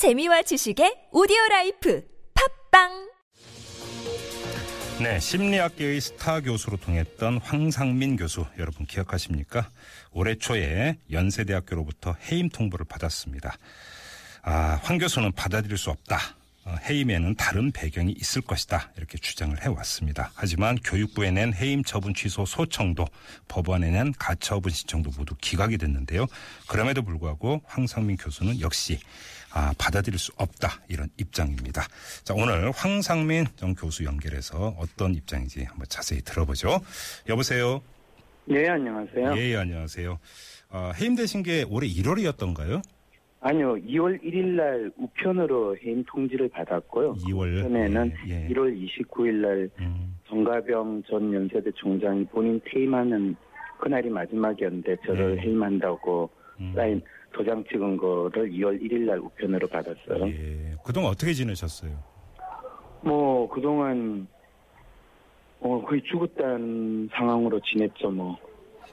재미와 지식의 오디오 라이프 팟빵 네, 심리학계의 스타 교수로 통했던 황상민 교수 여러분 기억하십니까? 올해 초에 연세대학교로부터 해임 통보를 받았습니다. 아, 황 교수는 받아들일 수 없다. 어, 해임에는 다른 배경이 있을 것이다. 이렇게 주장을 해왔습니다. 하지만 교육부에 낸 해임 처분 취소 소청도 법원에 낸 가처분 신청도 모두 기각이 됐는데요. 그럼에도 불구하고 황상민 교수는 역시 아, 받아들일 수 없다. 이런 입장입니다. 자, 오늘 황상민 전 교수 연결해서 어떤 입장인지 한번 자세히 들어보죠. 여보세요? 네, 안녕하세요. 예, 예, 안녕하세요. 어, 해임되신 게 올해 1월이었던가요? 아니요, 2월 1일 날 우편으로 해임 통지를 받았고요. 2월. 전에는 예, 예. 1월 29일 날 음, 정가병 전 연세대 총장이 본인 퇴임하는 그날이 마지막이었는데 저를 네. 해임한다고 음. 사인 도장 찍은 거를 2월 1일 날 우편으로 받았어요. 예. 그동안 어떻게 지내셨어요? 뭐 그동안 어 거의 죽었다는 상황으로 지냈죠 뭐.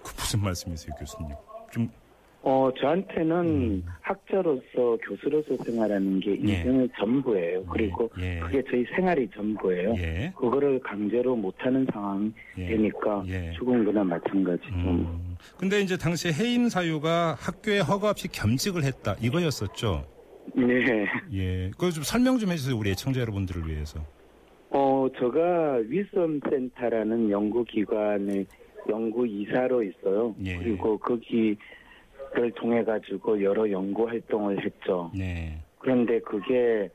그 무슨 말씀이세요, 교수님? 좀, 어, 저한테는 음. 학자로서 교수로서 생활하는 게 예. 인생의 전부예요. 그리고 예. 그게 저희 생활이 전부예요. 예. 그거를 강제로 못하는 상황이 예. 되니까 예. 죽은 거나 마찬가지죠. 음. 근데 이제 당시 해임 사유가 학교에 허가 없이 겸직을 했다. 이거였었죠? 네. 예. 그거 좀 설명 좀 해주세요. 우리 애청자 여러분들을 위해서. 어, 제가 위섬센터라는 연구기관의 연구이사로 있어요. 예. 그리고 거기 를 통해 가지고 여러 연구 활동을 했죠. 네. 그런데 그게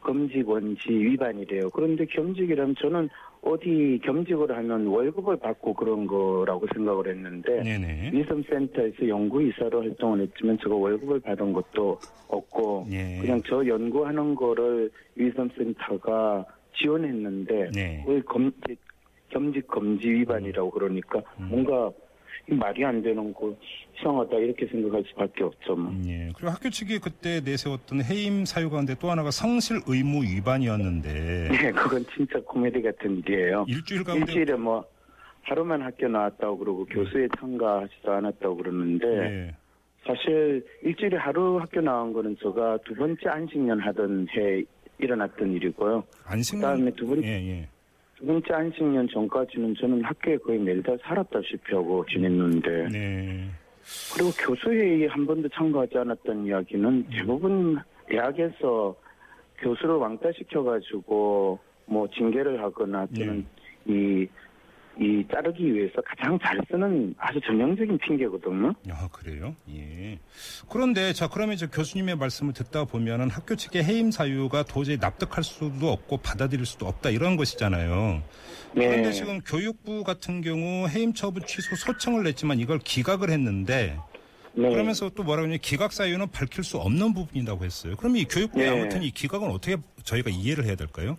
검직 원칙 위반이래요. 그런데 겸직이라면 저는 어디 겸직을 하면 월급을 받고 그런 거라고 생각을 했는데 네네. 위섬센터에서 연구이사로 활동을 했지만 제가 월급을 받은 것도 없고 예. 그냥 저 연구하는 거를 위섬센터가 지원했는데 네. 그걸 검직, 겸직 금지 위반이라고 그러니까 음. 뭔가 이 말이 안 되는 거 이상하다 이렇게 생각할 수밖에 없죠. 뭐. 예. 그리고 학교 측이 그때 내세웠던 해임 사유 가운데 또 하나가 성실 의무 위반이었는데 네, 그건 진짜 코미디 같은 일이에요. 일주일 가운데 일주일에 뭐 하루만 학교 나왔다고 그러고 교수에 참가하지도 않았다고 그러는데 예. 사실 일주일에 하루 학교 나온 거는 제가 두 번째 안식년 하던 해 일어났던 일이고요. 안식 그다음에 두 번- 예, 예. 두 번째 안식년 전까지는 저는 학교에 거의 매일 다 살았다시피 하고 지냈는데 네. 그리고 교수회의에 한 번도 참가하지 않았던 이야기는 대부분 대학에서 교수를 왕따시켜가지고 뭐 징계를 하거나 또는 이, 이 자르기 위해서 가장 잘 쓰는 아주 전형적인 핑계거든요. 아, 그래요? 예. 그런데, 자, 그러면 이제 교수님의 말씀을 듣다 보면은 학교 측의 해임 사유가 도저히 납득할 수도 없고 받아들일 수도 없다 이런 것이잖아요. 그런데 네. 지금 교육부 같은 경우 해임 처분 취소 소청을 냈지만 이걸 기각을 했는데 네. 그러면서 또 뭐라고 하냐 기각 사유는 밝힐 수 없는 부분이라고 했어요. 그럼 이 교육부에 네. 아무튼 이 기각은 어떻게 저희가 이해를 해야 될까요?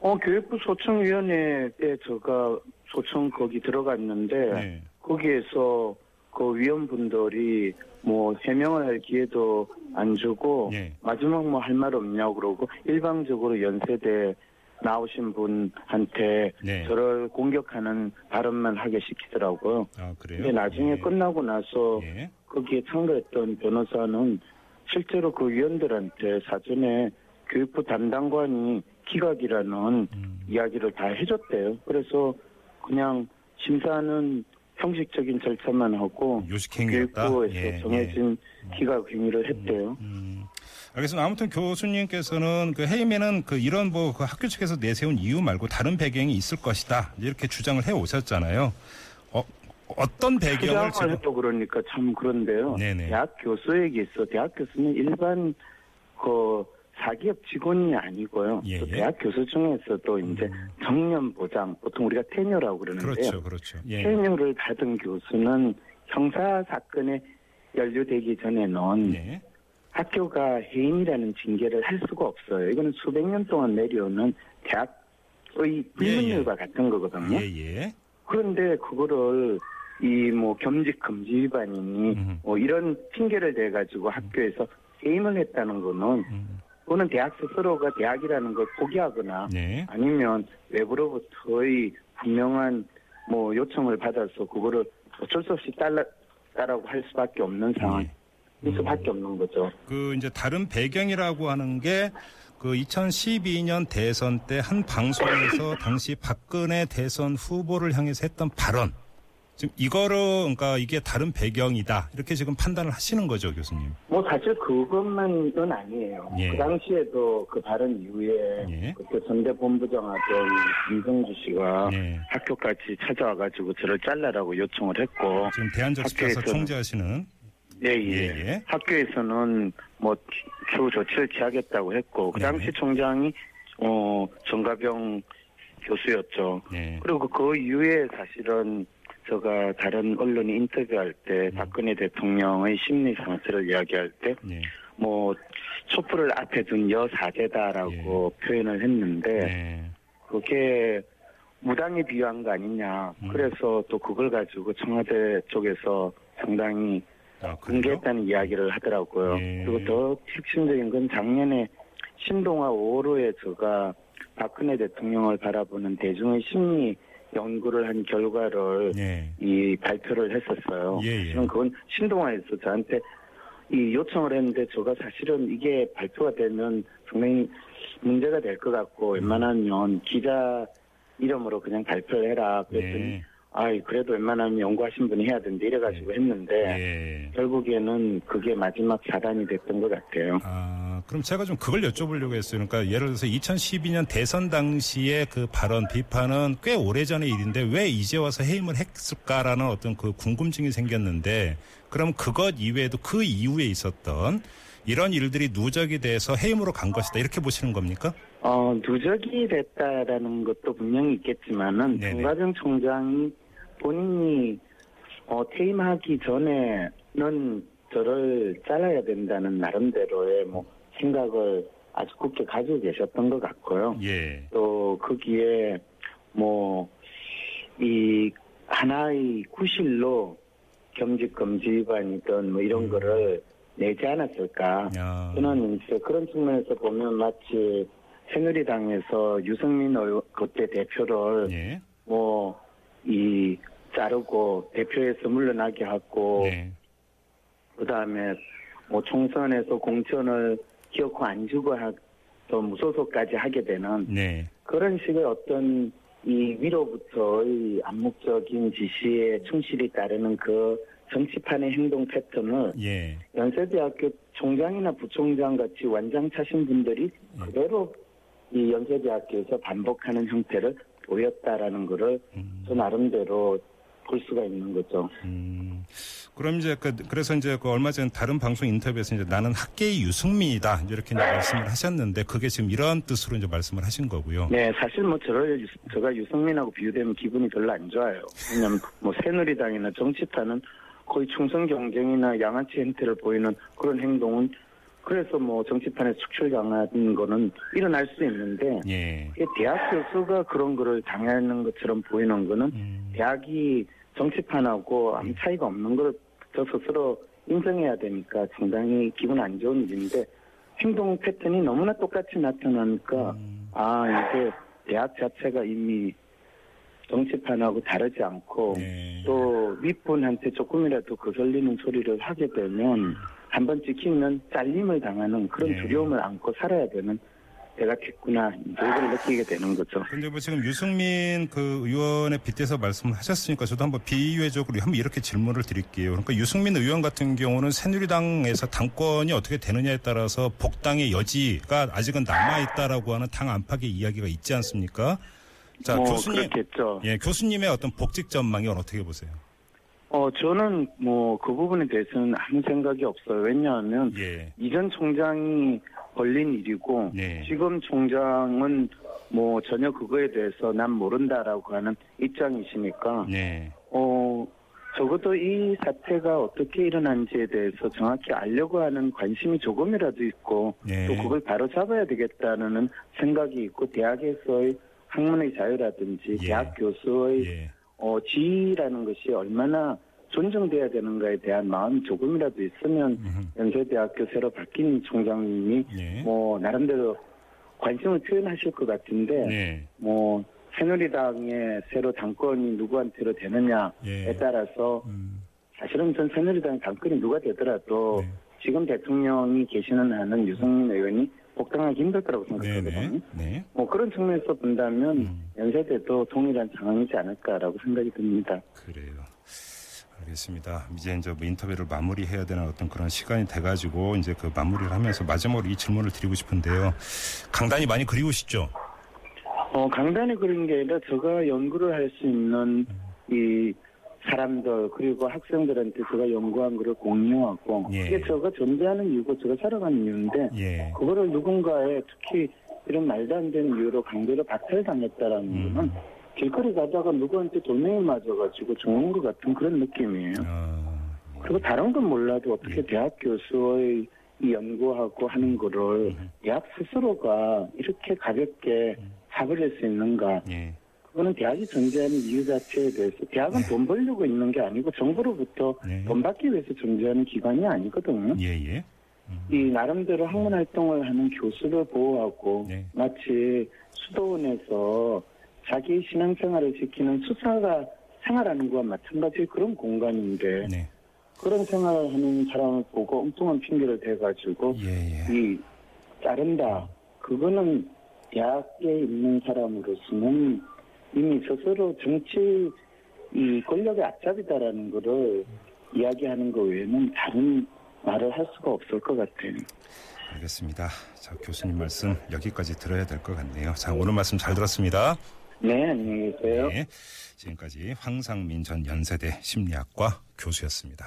어, 교육부 소청위원회 때 제가 소청 거기 들어갔는데 네. 거기에서 그 위원분들이 뭐 해명을 할 기회도 안 주고 예. 마지막 뭐 할 말 없냐고 그러고 일방적으로 연세대 나오신 분한테 네. 저를 공격하는 발언만 하게 시키더라고요. 아, 그래요? 근데 나중에 예. 끝나고 나서 예. 거기에 참가했던 변호사는 실제로 그 위원들한테 사전에 교육부 담당관이 기각이라는 음. 이야기를 다 해줬대요. 그래서 그냥 심사는 형식적인 절차만 하고 요식행위였다. 교육부에서 예, 정해진 기각 행위를 했대요. 음, 알겠습니다. 아무튼 교수님께서는 그 해임에는 그 이런 뭐 그 학교 측에서 내세운 이유 말고 다른 배경이 있을 것이다 이렇게 주장을 해 오셨잖아요. 어, 어떤 배경을 주장을 해도 그러니까 참 그런데요. 네네. 대학 교수에게 있어 대학 교수는 일반 그 사기업 직원이 아니고요. 예, 또 예. 대학 교수 중에서도 이제 정년 보장 보통 우리가 테녀라고 그러는데요. 그렇죠, 그렇죠. 예. 테녀를 받은 교수는 형사 사건에 연루되기 전에는 예. 학교가 해임이라는 징계를 할 수가 없어요. 이거는 수백 년 동안 내려오는 대학의 불문율과 같은 거거든요. 예, 예. 그런데 그거를 이 뭐 겸직 금지 위반이니 음. 뭐 이런 핑계를 대 가지고 학교에서 해임을 했다는 거는 음, 그거는 대학 스스로가 대학이라는 걸 포기하거나 네. 아니면 외부로부터의 분명한 뭐 요청을 받아서 그거를 어쩔 수 없이 따라 따라고 할 수밖에 없는 상황. 예. 일 음. 수밖에 없는 거죠. 그 이제 다른 배경이라고 하는 게 그 2012년 대선 때 한 방송에서 당시 박근혜 대선 후보를 향해서 했던 발언. 지금 이거를 그러니까 이게 다른 배경이다 이렇게 지금 판단을 하시는 거죠, 교수님. 뭐 사실 그것만은 아니에요. 예. 그 당시에도 그 발언 이후에 예. 그때 전대 본부장하던 김성주 씨가 예. 학교까지 찾아와가지고 저를 잘라라고 요청을 했고 지금 대한저축회사 총재하시는 예, 예. 예, 예. 학교에서는 뭐 추후 조치를 취하겠다고 했고 그 당시 네. 총장이 어 정가병 교수였죠. 예. 그리고 그 이후에 사실은 제가 다른 언론이 인터뷰할 때 음. 박근혜 대통령의 심리 상태를 이야기할 때 예. 뭐 촛불을 앞에 둔 여사제다라고 표현을 했는데 예. 그게 무당에 비유한 거 아니냐. 음. 그래서 또 그걸 가지고 청와대 쪽에서 상당히 아? 공개했다는 이야기를 하더라고요. 예. 그리고 더 핵심적인 건 작년에 신동아 5호로에 제가 박근혜 대통령을 바라보는 대중의 심리 연구를 한 결과를 예. 이 발표를 했었어요. 예, 예. 그건 신동아에서 저한테 이 요청을 했는데 제가 사실은 이게 발표가 되면 상당히 문제가 될 것 같고 음. 웬만하면 기자 이름으로 그냥 발표를 해라. 그랬더니 예. 아이 그래도 웬만하면 연구하신 분이 해야 된다 이래가지고 했는데 예. 결국에는 그게 마지막 사단이 됐던 것 같아요. 아, 그럼 제가 좀 그걸 여쭤보려고 했어요. 그러니까 예를 들어서 2012년 대선 당시에 그 발언 비판은 꽤 오래전의 일인데 왜 이제 와서 해임을 했을까라는 어떤 그 궁금증이 생겼는데 그럼 그것 이외에도 그 이후에 있었던 이런 일들이 누적이 돼서 해임으로 간 것이다. 이렇게 보시는 겁니까? 어, 누적이 됐다라는 것도 분명히 있겠지만은. 정가병 총장이 본인이 어, 퇴임하기 전에는 저를 잘라야 된다는 나름대로의 뭐 생각을 아주 굳게 가지고 계셨던 것 같고요. 예. 또 거기에 뭐 이 하나의 구실로 겸직 금지 위반이든 뭐 이런 음. 거를 내지 않았을까. 야. 저는 이제 그런 측면에서 보면 마치 새누리당에서 유승민 의원 그때 대표를 예. 뭐이 자르고 대표에서 물러나게 하고 네. 그다음에 뭐 총선에서 공천을 기어코 안 주고 하, 또 무소속까지 하게 되는 네. 그런 식의 어떤 이 위로부터의 암묵적인 지시에 충실히 따르는 그 정치판의 행동 패턴을 예. 연세대학교 총장이나 부총장 같이 완장 차신 분들이 그대로 이 연세대학교에서 반복하는 형태를 보였다라는 거를 음. 저 나름대로 볼 수가 있는 거죠. 음, 그럼 이제 그, 그래서 이제 그 얼마 전 다른 방송 인터뷰에서 이제 나는 학계의 유승민이다 이렇게 이제 말씀을 하셨는데 그게 지금 이런 뜻으로 이제 말씀을 하신 거고요. 네, 사실 뭐 저를 유- 제가 유승민하고 비유되면 기분이 별로 안 좋아요. 왜냐하면 뭐 새누리당이나 정치판은 거의 충성 경쟁이나 양아치 행태를 보이는 그런 행동은 그래서 뭐 정치판에 축출 당하는 거는 일어날 수 있는데 예. 대학 교수가 그런 거를 당하는 것처럼 보이는 거는 음, 대학이 정치판하고 아무 차이가 없는 걸 저 스스로 인정해야 되니까 상당히 기분 안 좋은 일인데 행동 패턴이 너무나 똑같이 나타나니까 음, 아 이게 대학 자체가 이미 정치판하고 다르지 않고 네. 또 윗분한테 조금이라도 거슬리는 소리를 하게 되면 한번 찍히면 잘림을 당하는 그런 네. 두려움을 안고 살아야 되는 때가 됐구나 이걸 느끼게 되는 거죠. 근데 뭐 지금 유승민 그 의원에 빗대서 말씀을 하셨으니까 저도 한번 비유회적으로 한번 이렇게 질문을 드릴게요. 그러니까 유승민 의원 같은 경우는 새누리당에서 당권이 어떻게 되느냐에 따라서 복당의 여지가 아직은 남아 있다라고 하는 당 안팎의 이야기가 있지 않습니까? 자, 뭐 교수님, 그렇겠죠. 예, 교수님의 어떤 복직 전망이 어떻게 보세요? 어 저는 뭐 그 부분에 대해서는 아무 생각이 없어요. 왜냐하면 예, 이전 총장이 벌린 일이고 네. 지금 총장은 뭐 전혀 그거에 대해서 난 모른다라고 하는 입장이시니까 네, 어 적어도 이 사태가 어떻게 일어난지에 대해서 정확히 알려고 하는 관심이 조금이라도 있고 네. 또 그걸 바로 잡아야 되겠다는 생각이 있고 대학에서의 학문의 자유라든지 예. 대학 교수의 예, 어, 지위라는 것이 얼마나 존중돼야 되는가에 대한 마음이 조금이라도 있으면. 연세대학교 새로 바뀐 총장님이 예, 뭐 나름대로 관심을 표현하실 것 같은데 네, 뭐 새누리당의 새로 당권이 누구한테로 되느냐에 예. 따라서 음, 사실은 전 새누리당 당권이 누가 되더라도 네. 지금 대통령이 계시는 한은 유승민 의원이 복당하기 힘들 거라고 생각하거든요. 네네. 네. 뭐 그런 측면에서 본다면 음. 연세대도 동일한 상황이지 않을까라고 생각이 듭니다. 그래요. 알겠습니다. 이제 이제 뭐 인터뷰를 마무리해야 되는 어떤 그런 시간이 돼가지고 이제 그 마무리를 하면서 마지막으로 이 질문을 드리고 싶은데요. 강단이 많이 그리우시죠? 어, 강단이 그런 게 아니라 제가 연구를 할 수 있는 이 사람들 그리고 학생들한테 제가 연구한 거를 공유하고 예. 그게 제가 존재하는 이유고 제가 살아가는 이유인데 예. 그거를 누군가에 특히 이런 말도 안 되는 이유로 강제로 박탈당했다라는 음. 거는 길거리 가다가 누구한테 돌멩이 맞아가지고 죽는 것 같은 그런 느낌이에요. 어, 그리고 다른 건 몰라도 어떻게 예. 대학 교수의 이 연구하고 하는 거를 음. 대학 스스로가 이렇게 가볍게 사버릴 수 있는가? 예. 그거는 대학이 존재하는 이유 자체에 대해서 대학은 돈 벌려고 있는 게 아니고 정부로부터 네. 돈 받기 위해서 존재하는 기관이 아니거든요. 예, 예. 이 나름대로 학문 활동을 하는 교수를 보호하고 네. 마치 수도원에서 자기 신앙생활을 지키는 수사가 생활하는 것과 마찬가지 그런 공간인데 네. 그런 생활을 하는 사람을 보고 엉뚱한 핑계를 대가지고 예, 예. 이 자른다. 그거는 대학에 있는 사람으로서는 이미 스스로 정치 이 권력의 앞잡이다라는 거를 이야기하는 것 외에는 다른 말을 할 수가 없을 것 같아요. 알겠습니다. 자, 교수님 말씀 여기까지 들어야 될 것 같네요. 자, 오늘 말씀 잘 들었습니다. 네, 안녕히 계세요. 네. 지금까지 황상민 전 연세대 심리학과 교수였습니다.